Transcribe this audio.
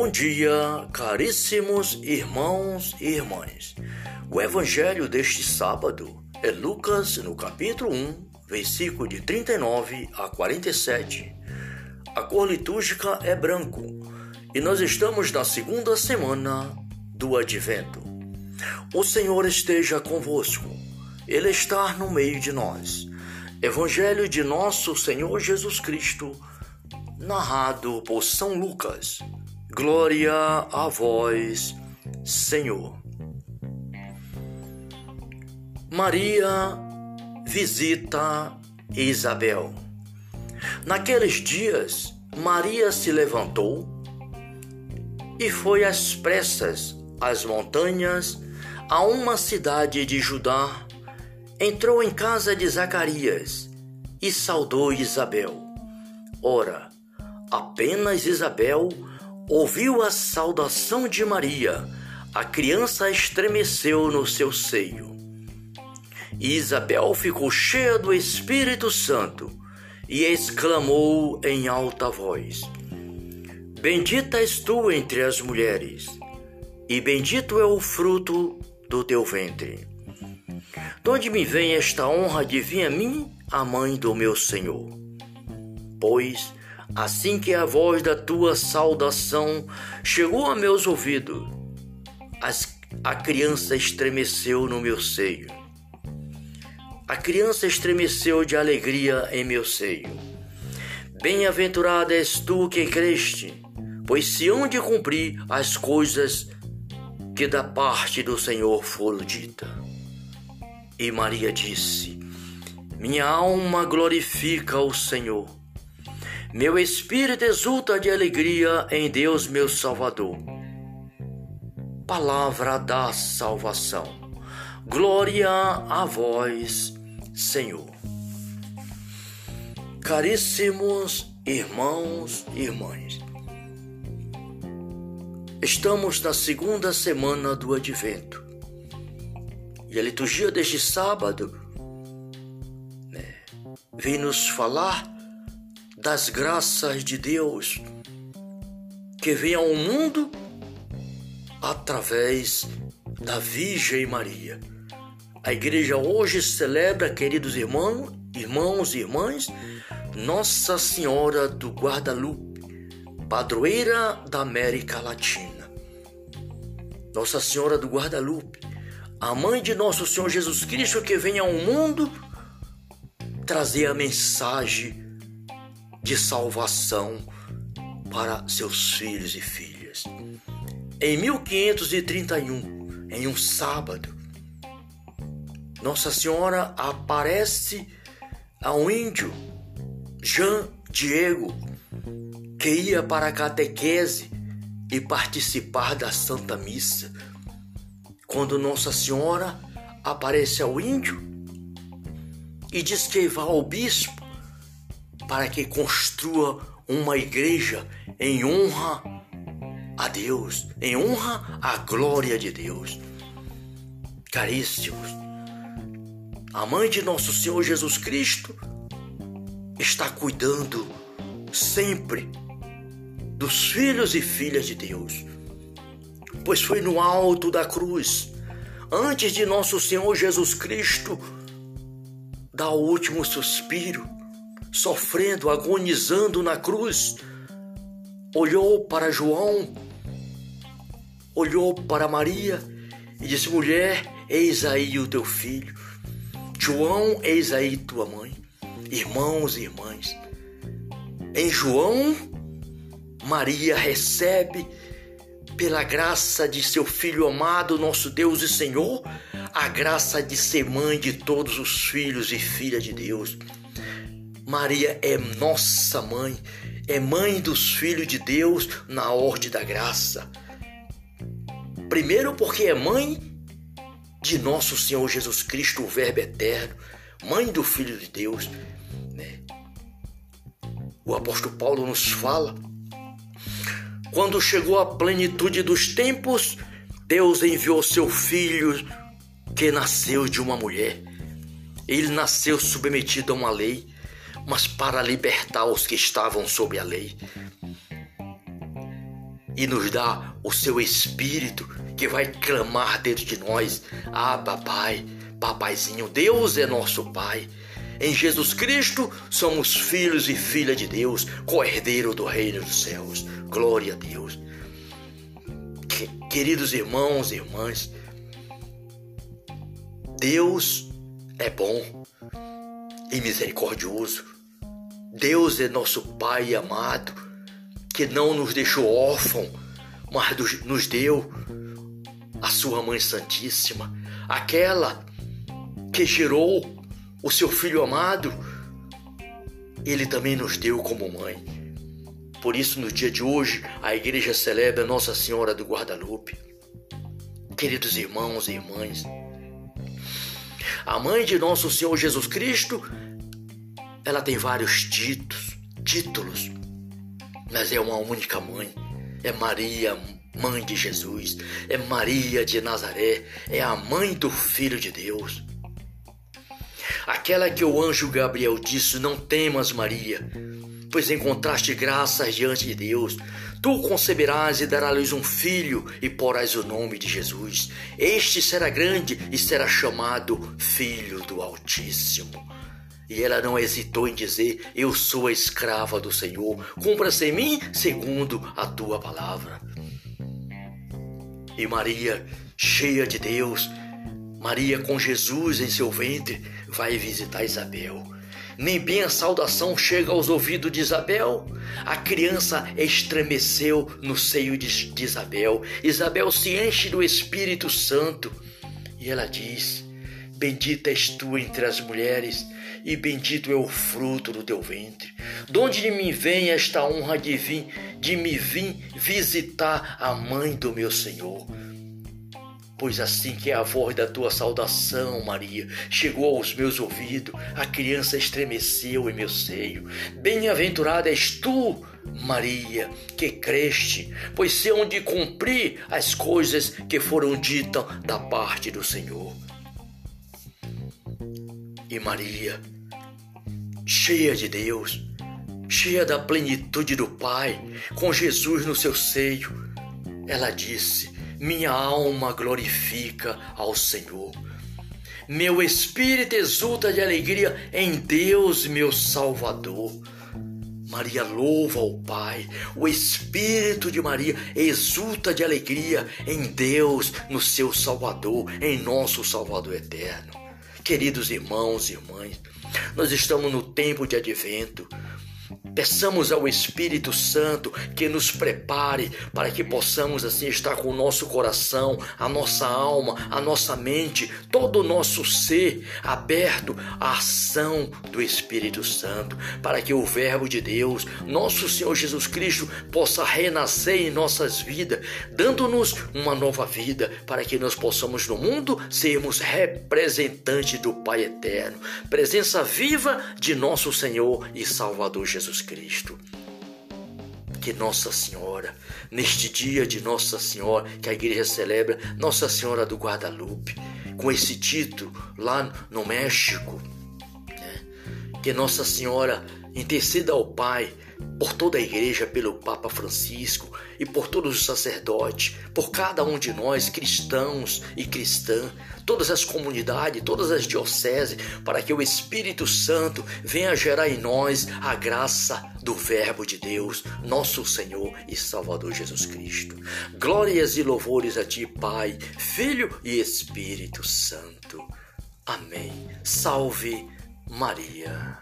Bom dia, caríssimos irmãos e irmãs. O evangelho deste sábado é Lucas, no capítulo 1, versículo de 39 a 47. A cor litúrgica é branco e nós estamos na segunda semana do advento. O Senhor esteja convosco, Ele está no meio de nós. Evangelho de nosso Senhor Jesus Cristo, narrado por São Lucas. Glória a vós, Senhor. Maria visita Isabel. Naqueles dias, Maria se levantou e foi às pressas às montanhas a uma cidade de Judá. Entrou em casa de Zacarias e saudou Isabel. Ora, apenas Isabel ouviu a saudação de Maria, a criança estremeceu no seu seio. E Isabel ficou cheia do Espírito Santo e exclamou em alta voz: Bendita és tu entre as mulheres, e bendito é o fruto do teu ventre. De onde me vem esta honra de vir a mim, a mãe do meu Senhor? Pois Assim que a voz da tua saudação chegou a meus ouvidos, a criança estremeceu no meu seio. A criança estremeceu de alegria em meu seio. Bem-aventurada és tu que creste, pois se hão de cumprir as coisas que da parte do Senhor foram ditas. E Maria disse: Minha alma glorifica o Senhor meu espírito exulta de alegria em Deus, meu Salvador. Palavra da salvação. Glória a vós, Senhor. Caríssimos irmãos e irmãs, estamos na segunda semana do Advento e a liturgia deste sábado né, vem nos falar das graças de Deus que vem ao mundo através da Virgem Maria. A igreja hoje celebra, queridos irmãos, irmãos e irmãs, Nossa Senhora do Guadalupe, padroeira da América Latina. Nossa Senhora do Guadalupe, a mãe de nosso Senhor Jesus Cristo que vem ao mundo trazer a mensagem de salvação para seus filhos e filhas. Em 1531, em um sábado, Nossa Senhora aparece a um índio, Jean Diego, que ia para a catequese e participar da Santa Missa. Quando Nossa Senhora aparece ao índio e diz que vai ao bispo para que construa uma igreja em honra a Deus, em honra à glória de Deus. Caríssimos, a mãe de nosso Senhor Jesus Cristo está cuidando sempre dos filhos e filhas de Deus, pois foi no alto da cruz, antes de nosso Senhor Jesus Cristo dar o último suspiro, sofrendo, agonizando na cruz, olhou para João, olhou para Maria e disse: Mulher, eis aí o teu filho. João, eis aí tua mãe. Irmãos e irmãs. Em João, Maria recebe, pela graça de seu Filho amado, nosso Deus e Senhor, a graça de ser mãe de todos os filhos e filhas de Deus. Maria é nossa mãe, é mãe dos filhos de Deus na ordem da graça. Primeiro, porque é mãe de nosso Senhor Jesus Cristo, o Verbo eterno, mãe do Filho de Deus. Né? O apóstolo Paulo nos fala: quando chegou a plenitude dos tempos, Deus enviou seu filho que nasceu de uma mulher. Ele nasceu submetido a uma lei mas para libertar os que estavam sob a lei. e nos dá o seu Espírito que vai clamar dentro de nós: Ah, papai, papaizinho, Deus é nosso Pai. Em Jesus Cristo somos filhos e filha de Deus, co-herdeiro do reino dos céus. Glória a Deus. Queridos irmãos e irmãs, Deus é bom e misericordioso. Deus é nosso Pai amado, que não nos deixou órfão, mas nos deu a sua Mãe Santíssima, aquela que gerou o seu Filho amado, ele também nos deu como mãe. Por isso, no dia de hoje, a igreja celebra Nossa Senhora do Guadalupe. Queridos irmãos e irmãs, a mãe de nosso Senhor Jesus Cristo, ela tem vários títulos, títulos, mas é uma única mãe. É Maria, mãe de Jesus, é Maria de Nazaré, é a mãe do Filho de Deus. Aquela que o anjo Gabriel disse: Não temas, Maria, pois encontraste graças diante de Deus. Tu conceberás e darás um filho e porás o nome de Jesus. Este será grande e será chamado Filho do Altíssimo. E ela não hesitou em dizer: Eu sou a escrava do Senhor, cumpra-se em mim segundo a tua palavra. E Maria, cheia de Deus, Maria com Jesus em seu ventre, vai visitar Isabel. Nem bem a saudação chega aos ouvidos de Isabel. A criança estremeceu no seio de, Isabel. Isabel se enche do Espírito Santo e ela diz: Bendita és tu entre as mulheres, e bendito é o fruto do teu ventre. De onde me vem esta honra de, vir, de me vir visitar a mãe do meu Senhor? Pois assim que a voz da tua saudação, Maria, chegou aos meus ouvidos, a criança estremeceu em meu seio. Bem-aventurada és tu, Maria, que creste, pois sei onde cumprir as coisas que foram ditas da parte do Senhor. E Maria, cheia de Deus, cheia da plenitude do Pai, com Jesus no seu seio, ela disse: minha alma glorifica ao Senhor. Meu espírito exulta de alegria em Deus, meu Salvador. Maria louva ao Pai, o Espírito de Maria exulta de alegria em Deus, no seu Salvador, em nosso Salvador eterno. Queridos irmãos e irmãs, nós estamos no tempo de advento, Peçamos ao Espírito Santo que nos prepare para que possamos assim estar com o nosso coração, a nossa alma, a nossa mente, todo o nosso ser aberto à ação do Espírito Santo, para que o Verbo de Deus, nosso Senhor Jesus Cristo, possa renascer em nossas vidas, dando-nos uma nova vida, para que nós possamos no mundo sermos representantes do Pai Eterno, presença viva de nosso Senhor e Salvador Jesus Cristo. Que Nossa Senhora, neste dia de Nossa Senhora, que a igreja celebra, Nossa Senhora do Guadalupe, com esse título lá no México, né? que Nossa Senhora interceda ao Pai por toda a igreja, pelo Papa Francisco e por todos os sacerdotes, por cada um de nós, cristãos e cristãs, todas as comunidades, todas as dioceses, para que o Espírito Santo venha gerar em nós a graça do Verbo de Deus, nosso Senhor e Salvador Jesus Cristo. Glórias e louvores a Ti, Pai, Filho e Espírito Santo. Amém. Salve Maria.